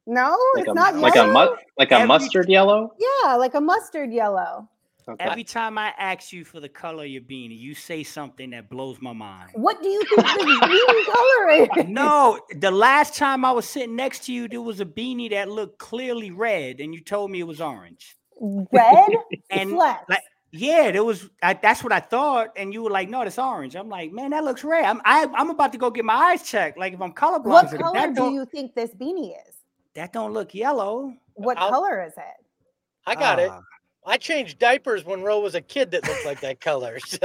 No, like it's a not like yellow. a mu- like a Every- mustard yellow. yeah, like a mustard yellow. Okay. Every time I ask you for the color of your beanie, you say something that blows my mind. What do you think the green color is? No, the last time I was sitting next to you, there was a beanie that looked clearly red, and you told me it was orange. Red And flex. like, yeah, there was. I, that's what I thought, and you were like, "No, it's orange." I'm like, "Man, that looks red." I'm I, I'm about to go get my eyes checked. Like if I'm colorblind, what color do you think this beanie is? that don't look yellow. What I'll- color is it? I got it. Ah. I changed diapers when Roe was a kid that looked like that color. So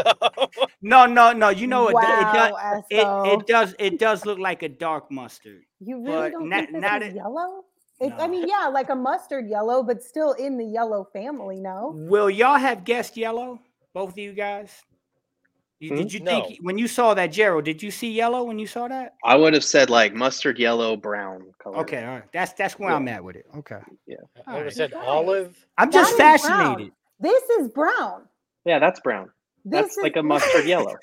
No, no, no. You know what? wow, it, does, it, it does. It does look like a dark mustard. you really but don't na- think this not is it- yellow? It's, I mean, yeah, like a mustard yellow, but still in the yellow family. No, Will y'all have guessed yellow? Both of you guys. You- Hmm? Did you No. think when you saw that, Gerald? Did you see yellow when you saw that? I would have said like mustard yellow brown color. Okay, all right. That's that's where Yeah. I'm at with it. Okay. Yeah. I would Alright. have said Nice. olive. I'm That just is brown. fascinated. this is brown. Yeah, that's brown. This That's is like a mustard yellow.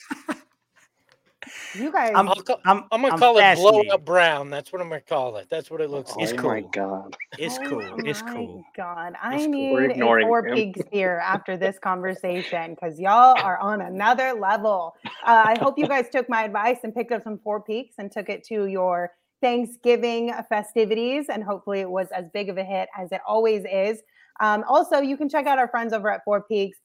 You guys, I'm- I'll call, I'm, I'm gonna I'm call it fascinated. blowout brown. That's what I'm gonna call it. That's what it looks oh like. It's cool. my cool. god. It's Oh cool. It's my cool. God, I cool. need We're a four him. pigs here after this conversation because y'all are on another level. Uh, I hope you guys took my advice and picked up some four peaks and took it to your Thanksgiving festivities, and hopefully it was as big of a hit as it always is. Um, also, you can check out our friends over at Four Peaks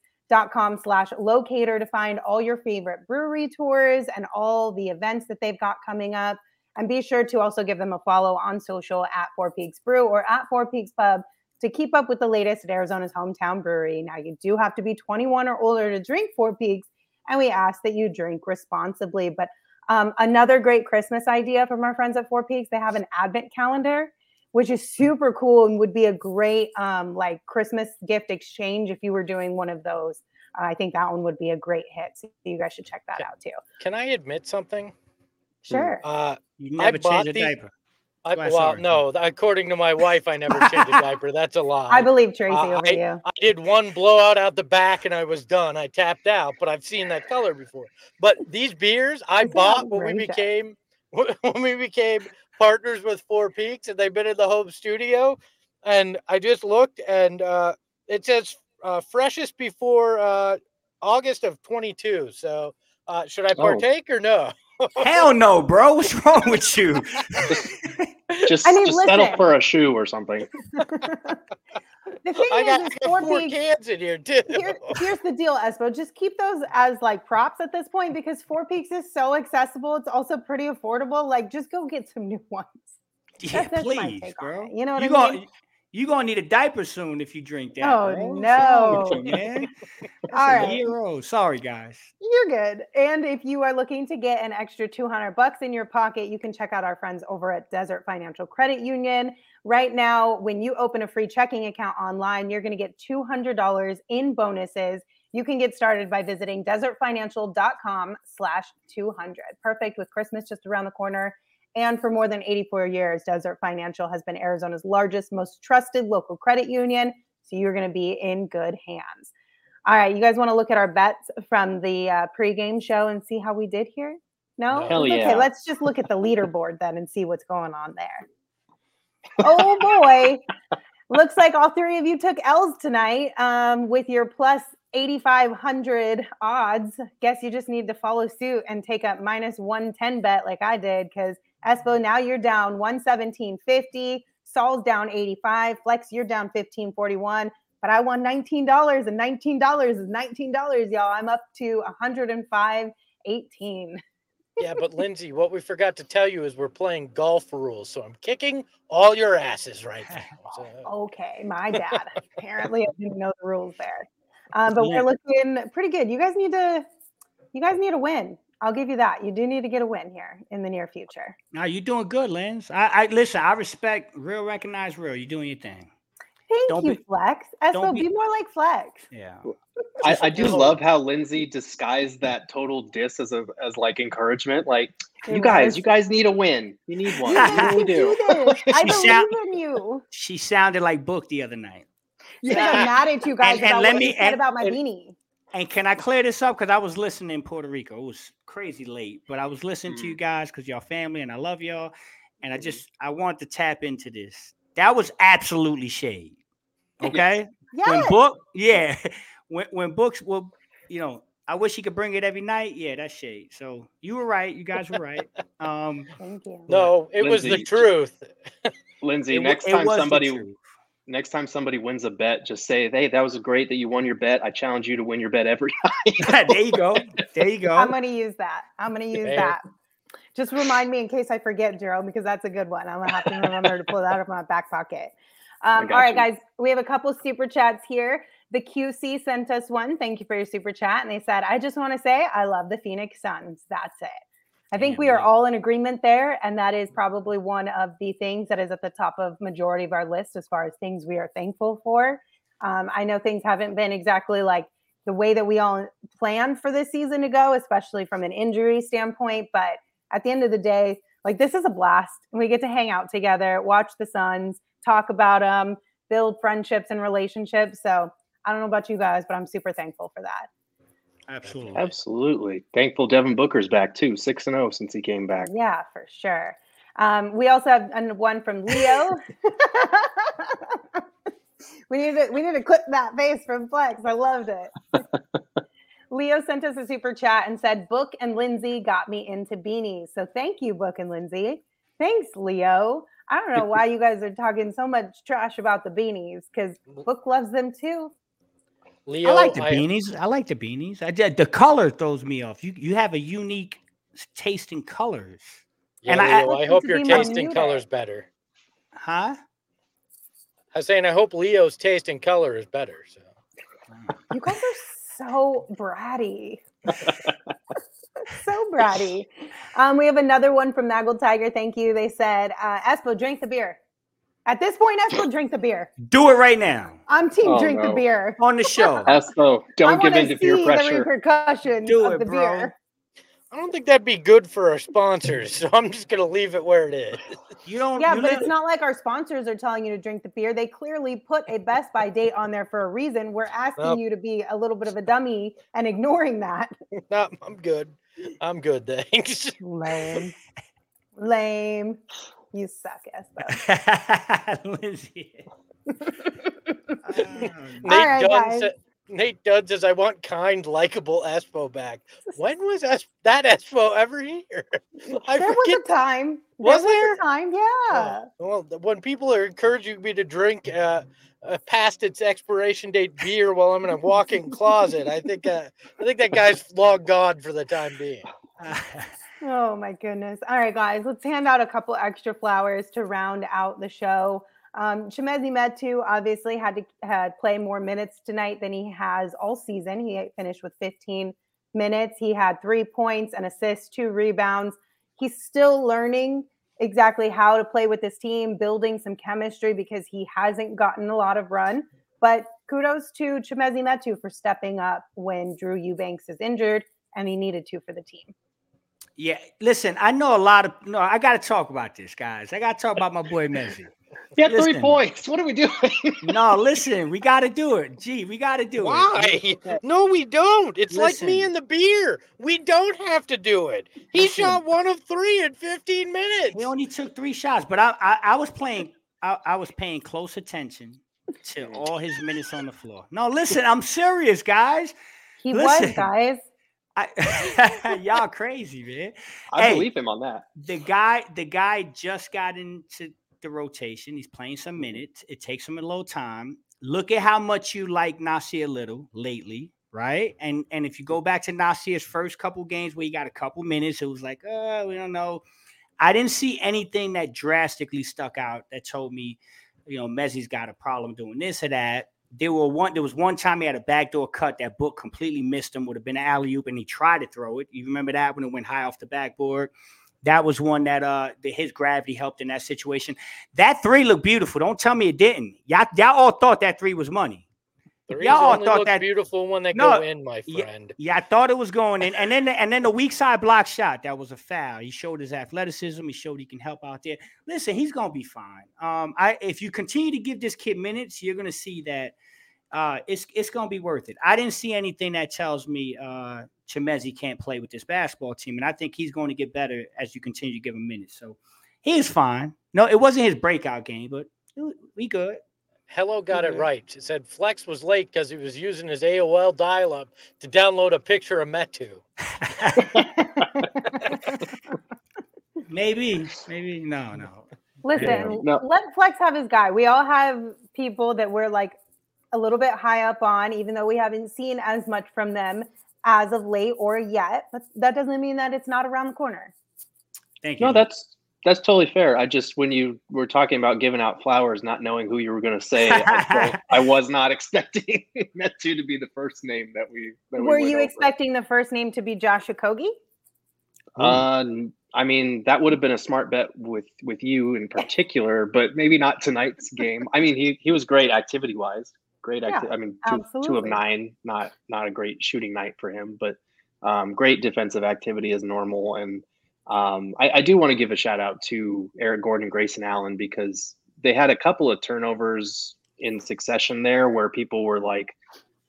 com slash locator to find all your favorite brewery tours and all the events that they've got coming up. And be sure to also give them a follow on social at Four Peaks Brew or at Four Peaks Pub to keep up with the latest at Arizona's hometown brewery. Now, you do have to be 21 or older to drink Four Peaks, and we ask that you drink responsibly. But um, another great Christmas idea from our friends at Four Peaks, they have an advent calendar, which is super cool and would be a great um, like Christmas gift exchange if you were doing one of those. Uh, I think that one would be a great hit. So you guys should check that Yeah. out too. Can I admit something? Sure. Uh, You I never bought change a these- diaper. I, well, no. According to my wife, I never changed a diaper. That's a lie. I believe Tracy Uh, over you. I did one blowout out the back and I was done. I tapped out, but I've seen that color before. But these beers I It's bought when we became when we became partners with Four Peaks and they've been in the home studio. And I just looked and uh, it says uh, freshest before uh, August of 22. So uh, should I Oh. partake or no? Hell no, bro. What's wrong with you? Just, I mean, just settle for a shoe or something. the thing I is, got, is I got Four four cans in here too. Here, here's the deal, Espo. Just keep those as like props at this point because Four Peaks is so accessible. It's also pretty affordable. Like, just go get some new ones. yeah, That's- that's my please, take on it. You know what you I gonna, mean? You gonna need a diaper soon if you drink that. Oh, wrong you, no. man. All right. hero. Sorry, guys. You're good. And if you are looking to get an extra 200 bucks in your pocket, you can check out our friends over at Desert Financial Credit Union. Right now, when you open a free checking account online, you're going to get $200 in bonuses. You can get started by visiting desertfinancial.com slash 200. Perfect with Christmas just around the corner. And for more than 84 years, Desert Financial has been Arizona's largest, most trusted local credit union. So you're going to be in good hands. All right, you guys want to look at our bets from the uh, pregame show and see how we did here? No? Hell okay, yeah. let's just look at the leaderboard then and see what's going on there. Oh boy. Looks like all three of you took L's tonight um, with your plus 8,500 odds. Guess you just need to follow suit and take a minus 110 bet like I did because Espo, now you're down 117.50. Saul's down 85. Flex, you're down 1541. But I won $19 and $19 is $19, y'all. I'm up to 105.18. Yeah, but Lindsay, what we forgot to tell you is we're playing golf rules, so I'm kicking all your asses right now. So, Okay, my bad. Apparently, I didn't know the rules there. Um, but Yeah. we're looking pretty good. You guys need to, you guys need to win. I'll give you that. You do need to get a win here in the near future. Now you're doing good, Lens. I, I listen. I respect real, recognize real. You're doing your thing. Thank Don't you, be- Flex. Espo, be- be, more like Flex. Yeah. I, I do love how Lindsay disguised that total diss as a as like encouragement. Like It you guys, was. you guys need a win. You need one. You You really can do. I She believe sound- in you. She sounded like Book the other night. Yeah. I got mad at you guys And- and about let what me- you said and- about my and- beanie. And can I clear this up? Because I was listening in Puerto Rico. It was crazy late, but I was listening to Mm. you guys because y'all family and I love y'all. And I just I want to tap into this. That was absolutely shade. Okay. When book, yeah. When when books will, you know, I wish he could bring it every night. Yeah, that's shade. So you were right. You guys were right. Um Thank you. No, it was the truth. Lindsay, it next it time was somebody truth. Next time somebody wins a bet, just say, "Hey, that was great that you won your bet. I challenge you to win your bet every time. there you go. There you go. I'm going to use that. I'm going to use Fair. that. Just remind me in case I forget, Jerome, because that's a good one. I'm going to have to remember to pull that out of my back pocket. Um, all right, you. guys, we have a couple super chats here. The QC sent us one. Thank you for your super chat. And they said, I just want to say I love the Phoenix Suns. That's it. I think we are all in agreement there. And that is probably one of the things that is at the top of majority of our list as far as things we are thankful for. Um, I know things haven't been exactly like the way that we all planned for this season to go, especially from an injury standpoint. But at the end of the day, like this is a blast. And we get to hang out together, watch the Suns, talk about them, build friendships and relationships. So I don't know about you guys, but I'm super thankful for that. Absolutely. Absolutely. Thankful Devin Booker's back too, six and zero since he came back. Yeah, for sure. Um, we also have one from Leo. we need to we need to clip that face from Flex. I loved it. Leo sent us a super chat and said, "Book and Lindsay got me into beanies." So thank you, Book and Lindsay. Thanks, Leo. I don't know why you guys are talking so much trash about the beanies because Book loves them too. Leo, I like the I- beanies. I like the beanies. I did, the color throws me off. You you have a unique taste in colors, yeah, and I- Leo, I I, hope your taste in minute. color is better. huh? I was saying I hope Leo's taste in color is better. So You guys are so bratty. so bratty. Um, we have another one from Naggle Tiger. Thank you. They said, uh, Espo, drink the beer. At this point, Espo, drink the beer. Do it right now I'm team Oh, drink the beer. on the show. Espo, I don't give in to peer see The pressure. repercussions Do of it, the bro. beer. I don't think that'd be good for our sponsors. So I'm just gonna leave it where it is. You don't. Yeah, you but live- it's not like our sponsors are telling you to drink the beer. They clearly put a Best Buy date on there for a reason. We're asking Well- you to be a little bit of a dummy and ignoring that. No, I'm good. I'm good. Thanks. Lame. Lame. You suck, Espo. Lindsay. Nate right, Dunn guys. said, Nate Dunn says, "I want kind, likable Espo back." When was Es- that Espo ever here? I there was a time. Was there? there? Was a time, yeah. Oh, well, when people are encouraging me to drink uh, uh, past its expiration date beer while I'm in a walk-in closet, I think uh, I think that guy's long gone for the time being. Oh my goodness. All right, guys, let's hand out a couple extra flowers to round out the show. Um, Chimezie Metu obviously had to had play more minutes tonight than he has all season. He finished with 15 minutes. He had three points, an assist, two rebounds. He's still learning exactly how to play with this team, building some chemistry because he hasn't gotten a lot of run. But kudos to Chimezie Metu for stepping up when Drew Eubanks is injured and he needed to for the team. Yeah, listen. I know a lot of. No, I got to talk about this, guys. I got to talk about my boy Messi. He had three points. What are we doing? No, listen. We got to do it. Gee, we got to do it. Why? No, we don't. It's like me and the beer. We don't have to do it. He Listen. shot one of three in 15 minutes. He only took three shots, but I I, I was playing. I, I was paying close attention to all his minutes on the floor. No, listen. I'm serious, guys. He Listen. was, guys. I, y'all crazy, man. I Hey. believe him on that. the guy the guy just got into the rotation he's playing some mm-hmm. minutes it takes him a little time look at how much you like Nassir Little lately right and and if you go back to Nassir's first couple games where he got a couple minutes it was like oh we don't know I didn't see anything that drastically stuck out that told me you know Messi's got a problem doing this or that there were one. There was one time he had a backdoor cut that book completely missed him. Would have been an alley oop, and he tried to throw it. You remember that when it went high off the backboard? That was one that uh the, his gravity helped in that situation. That three looked beautiful. Don't tell me it didn't. Y'all, y'all all thought that three was money. Threes Y'all only thought that- beautiful when they No, go in, my friend. Yeah, I thought it was going in, and then the, and then the weak side block shot that was a foul. He showed his athleticism. He showed he can help out there. Listen, he's gonna be fine. Um, I if you continue to give this kid minutes, you're gonna see that uh, it's it's gonna be worth it. I didn't see anything that tells me uh, Chimezie can't play with this basketball team, and I think he's going to get better as you continue to give him minutes. So he's fine. No, it wasn't his breakout game, but we good. Hello got it Mhm. right. It said Flex was late because he was using his AOL dial up to download a picture of Metu. maybe, maybe no, no. Listen, No. let Flex have his guy. We all have people that we're like a little bit high up on, even though we haven't seen as much from them as of late or yet. But that doesn't mean that it's not around the corner. Thank you. No, that's that's totally fair. I just when you were talking about giving out flowers, not knowing who you were going to say, I, I was not expecting Metu to be the first name that we. That Were went you over. expecting the first name to be Josh Okogie? Uh, n- I mean, that would have been a smart bet with with you in particular, but maybe not tonight's game. I mean, he he was great activity wise. Great Yeah, activity. I mean, two, two of nine. Not not a great shooting night for him, but um, great defensive activity as normal. And um, I, I do want to give a shout out to Eric Gordon, and Grayson Allen because they had a couple of turnovers in succession there where people were like,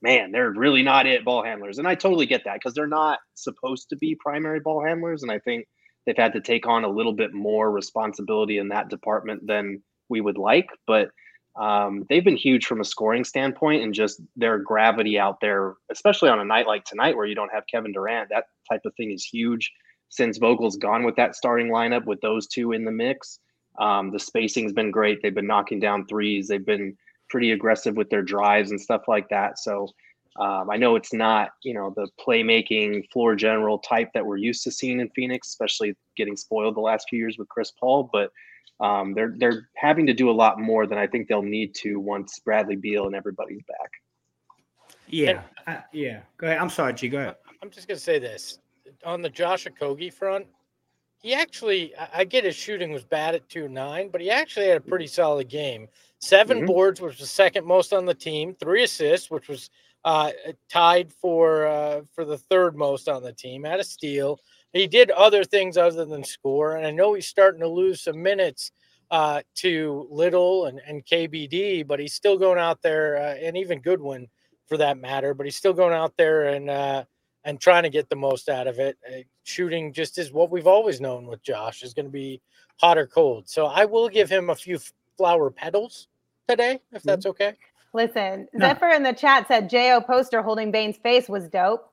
man, they're really not it ball handlers. And I totally get that because they're not supposed to be primary ball handlers. And I think they've had to take on a little bit more responsibility in that department than we would like. But um, they've been huge from a scoring standpoint and just their gravity out there, especially on a night like tonight where you don't have Kevin Durant. That type of thing is huge. Since Vogel's gone with that starting lineup with those two in the mix, um, the spacing's been great. They've been knocking down threes. They've been pretty aggressive with their drives and stuff like that. So um, I know it's not, you know, the playmaking floor general type that we're used to seeing in Phoenix, especially getting spoiled the last few years with Chris Paul. But um, they're they're having to do a lot more than I think they'll need to once Bradley Beal and everybody's back. Yeah, uh, yeah. Go ahead. I'm sorry, G. Go ahead. I'm just gonna say this on the Josh Okogie front. He actually, I- get his shooting was bad at two nine, but he actually had a pretty solid game. 7 Mhm. boards, which was second most on the team. Three assists, which was uh, tied for uh, for the third most on the team. Had a steal. He did other things other than score, and I know he's starting to lose some minutes uh, to Little and, and KBD, but he's still going out there, uh, and even Goodwin for that matter. But he's still going out there and uh, and trying to get the most out of it. Uh, shooting just is what we've always known with Josh is going to be hot or cold. So I will give him a few flower petals today, if that's okay. Listen, No. Zephyr in the chat said Jo poster holding Bane's face was dope.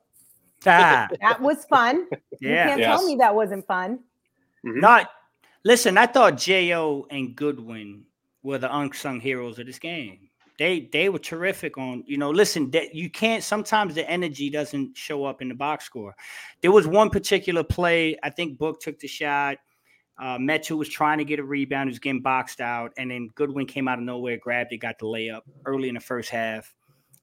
Ah, That was fun. You yeah. can't Yes. tell me that wasn't fun. Mhm. Not listen. I thought Jo and Goodwin were the unsung heroes of this game. They they were terrific on. You know, listen. That you can't. Sometimes the energy doesn't show up in the box score. There was one particular play. I think Book took the shot. Uh, Metu was trying to get a rebound. He was getting boxed out, and then Goodwin came out of nowhere, grabbed it, got the layup early in the first half.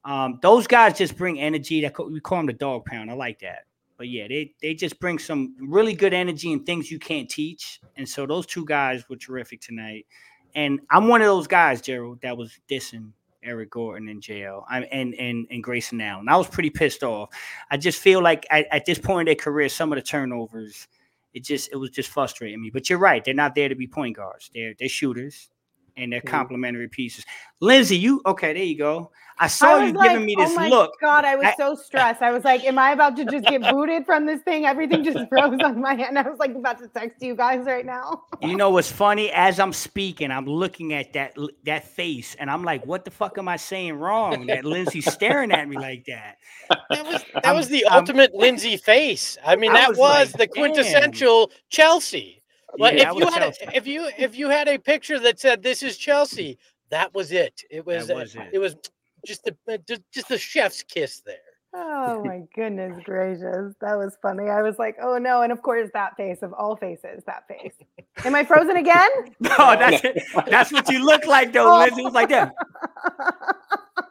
Um, those guys just bring energy. That we call them the dog pound. I like that. But yeah, they they just bring some really good energy and things you can't teach. And so those two guys were terrific tonight. And I'm one of those guys, Gerald, that was dissing Eric Gordon in jail. I'm and and and Grayson Allen. I was pretty pissed off. I just feel like at, at this point in their career, some of the turnovers, it just it was just frustrating me. But you're right, they're not there to be point guards. They're they're shooters and they're complementary pieces. Lindsay, you okay? There you go. I saw I you like, giving me oh this oh my look. God, I was I- so stressed. I was like, am I about to just get booted from this thing? Everything just froze on my hand. I was like about to text you guys right now. You know what's funny? As I'm speaking, I'm looking at that that face, and I'm like, "What the fuck am I saying wrong?" That Lindsay's staring at me like that. That was that I'm- was the I'm- ultimate Lindsay face. I mean, I that was was, like, the damn. quintessential Chelsea. Like Yeah, if you had Chelsea. a, if you if you had a picture that said this is Chelsea, that was it. It was, That uh, it. it was just the uh, just, just the chef's kiss there. Oh my goodness gracious. That was funny. I was like, oh no. And of course, that face of all faces, that face. Am I frozen again? No, that's it. That's what you look like, though, Lindsay. It was like that.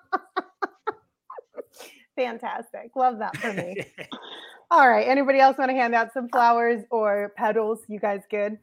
Fantastic. Love that for me. All right. Anybody else want to hand out some flowers or petals? You guys good?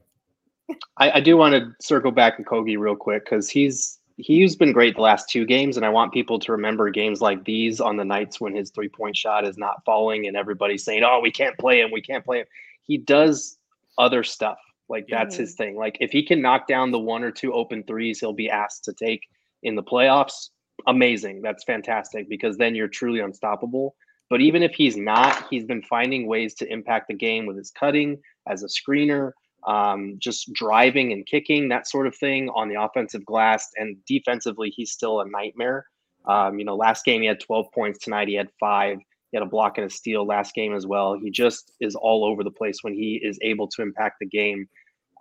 I, I do want to circle back to Kogi real quick because he's he's been great the last two games, and I want people to remember games like these on the nights when his three point shot is not falling and everybody's saying, "Oh, we can't play him, we can't play him." He does other stuff. Like that's his thing. Like if he can knock down the one or two open threes, he'll be asked to take in the playoffs. Amazing. That's fantastic because then you're truly unstoppable. But even if he's not, he's been finding ways to impact the game with his cutting as a screener, um, just driving and kicking, that sort of thing on the offensive glass. And defensively, he's still a nightmare. Um, you know, last game he had 12 points. Tonight he had five. He had a block and a steal last game as well. He just is all over the place when he is able to impact the game.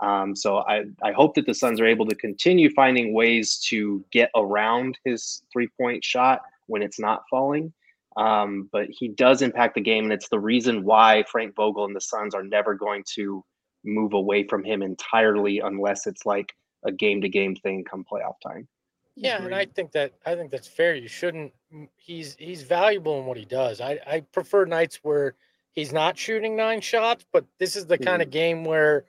Um, so I, I hope that the Suns are able to continue finding ways to get around his three point shot when it's not falling. Um, but he does impact the game, and it's the reason why Frank Vogel and the Suns are never going to move away from him entirely unless it's like a game to game thing come playoff time. Yeah, and I think that I think that's fair. You shouldn't. He's he's valuable in what he does. I I prefer nights where he's not shooting nine shots, but this is the kind of game where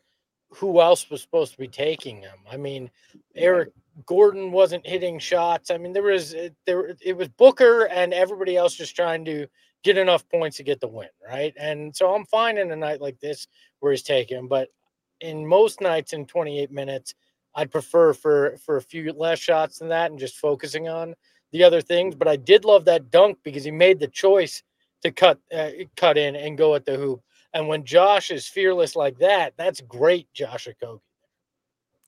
who else was supposed to be taking him? I mean, Eric Gordon wasn't hitting shots. I mean, there was there it was Booker and everybody else just trying to get enough points to get the win, right? And so I'm fine in a night like this where he's taking, but in most nights in 28 minutes, I'd prefer for for a few less shots than that and just focusing on the other things. But I did love that dunk because he made the choice to cut uh, cut in and go at the hoop. And when Josh is fearless like that, that's great, Josh Okogie.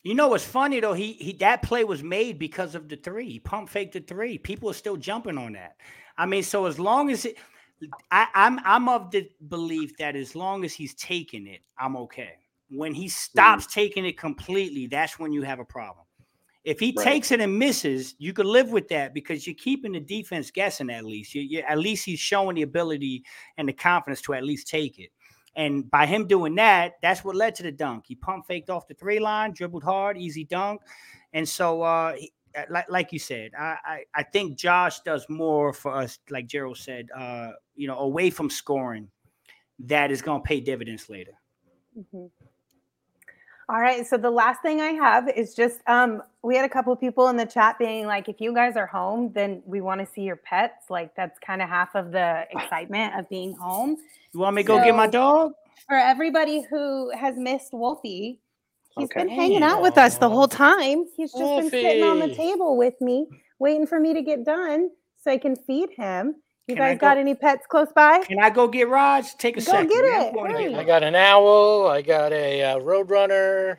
You know what's funny though? He he that play was made because of the three. He pump faked the three. People are still jumping on that. I mean, so as long as it, I, I'm I'm of the belief that as long as he's taking it, I'm okay. When he mm. stops taking it completely, that's when you have a problem. If he Right. takes it and misses, you could live with that because you're keeping the defense guessing. At least, you, you, at least he's showing the ability and the confidence to at least take it. And by him doing that, that's what led to the dunk. He pump faked off the three line, dribbled hard, easy dunk. And so, uh, he- uh, like like you said, I, I I think Josh does more for us, like Gerald said, uh, you know, away from scoring, that is going to pay dividends later. Mhm. All right. So the last thing I have is just um we had a couple people in the chat being like, if you guys are home, then we want to see your pets. Like that's kind of half of the excitement of being home. You want me to go get my dog? For everybody who has missed Wolfie, he's been hanging out with us the whole time. He's just been sitting on the table with me, waiting for me to get done so I can feed him. You guys got any pets close by? Can I go get Raj? Take a Go second. get. I'm it. going to Hurry. get I got an owl. I got a uh, roadrunner.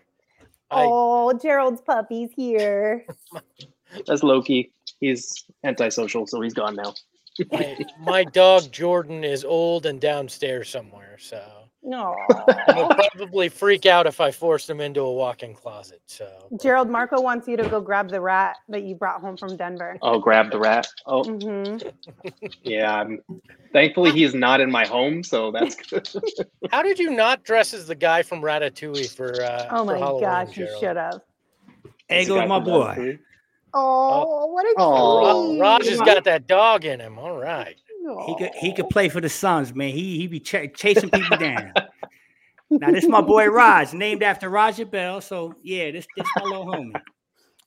I, Oh, Gerald's puppy's here. That's Loki. He's antisocial, so he's gone now. my, my dog Jordan is old and downstairs somewhere, so No. he'll probably freak out if I forced him into a walk-in closet. So Gerald Marco wants you to go grab the rat that you brought home from Denver. Oh, grab the rat. Oh, hmm yeah. I'm, thankfully, he's not in my home, so that's good. how did you not dress as the guy from Ratatouille for? Uh, Oh my Halloween, gosh, you should have. There That's the goes guy my boy. Oh, what a Aw. treat. Ra- Raj has got that dog in him. All right. He could he could play for the Suns, man. He he be ch- chasing people down. now this my boy Raj, named after Raja Bell. So yeah, this this my little homie.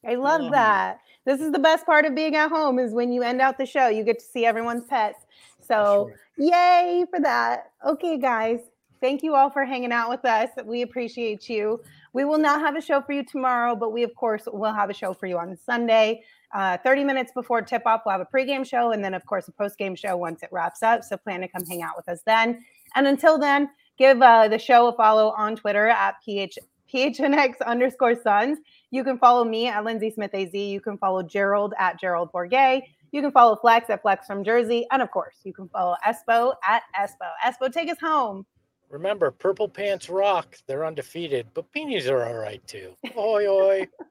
I love it. that. This is the best part of being at home is when you end out the show, you get to see everyone's pets. So yay for that. Okay, guys. Thank you all for hanging out with us. We appreciate you. We will not have a show for you tomorrow, but we, of course, will have a show for you on Sunday. Uh, 30 minutes before tip off, we'll have a pregame show and then, of course, a postgame show once it wraps up. So plan to come hang out with us then. And until then, give uh, the show a follow on Twitter at PH, PHNX underscore Suns. You can follow me at Lindsay Smith AZ. You can follow Gerald at Gerald Bourguet. You can follow Flex at Flex from Jersey. And of course, you can follow Espo at Espo. Espo, take us home. Remember, purple pants rock. They're undefeated, but beanies are all right too. Oi, oi.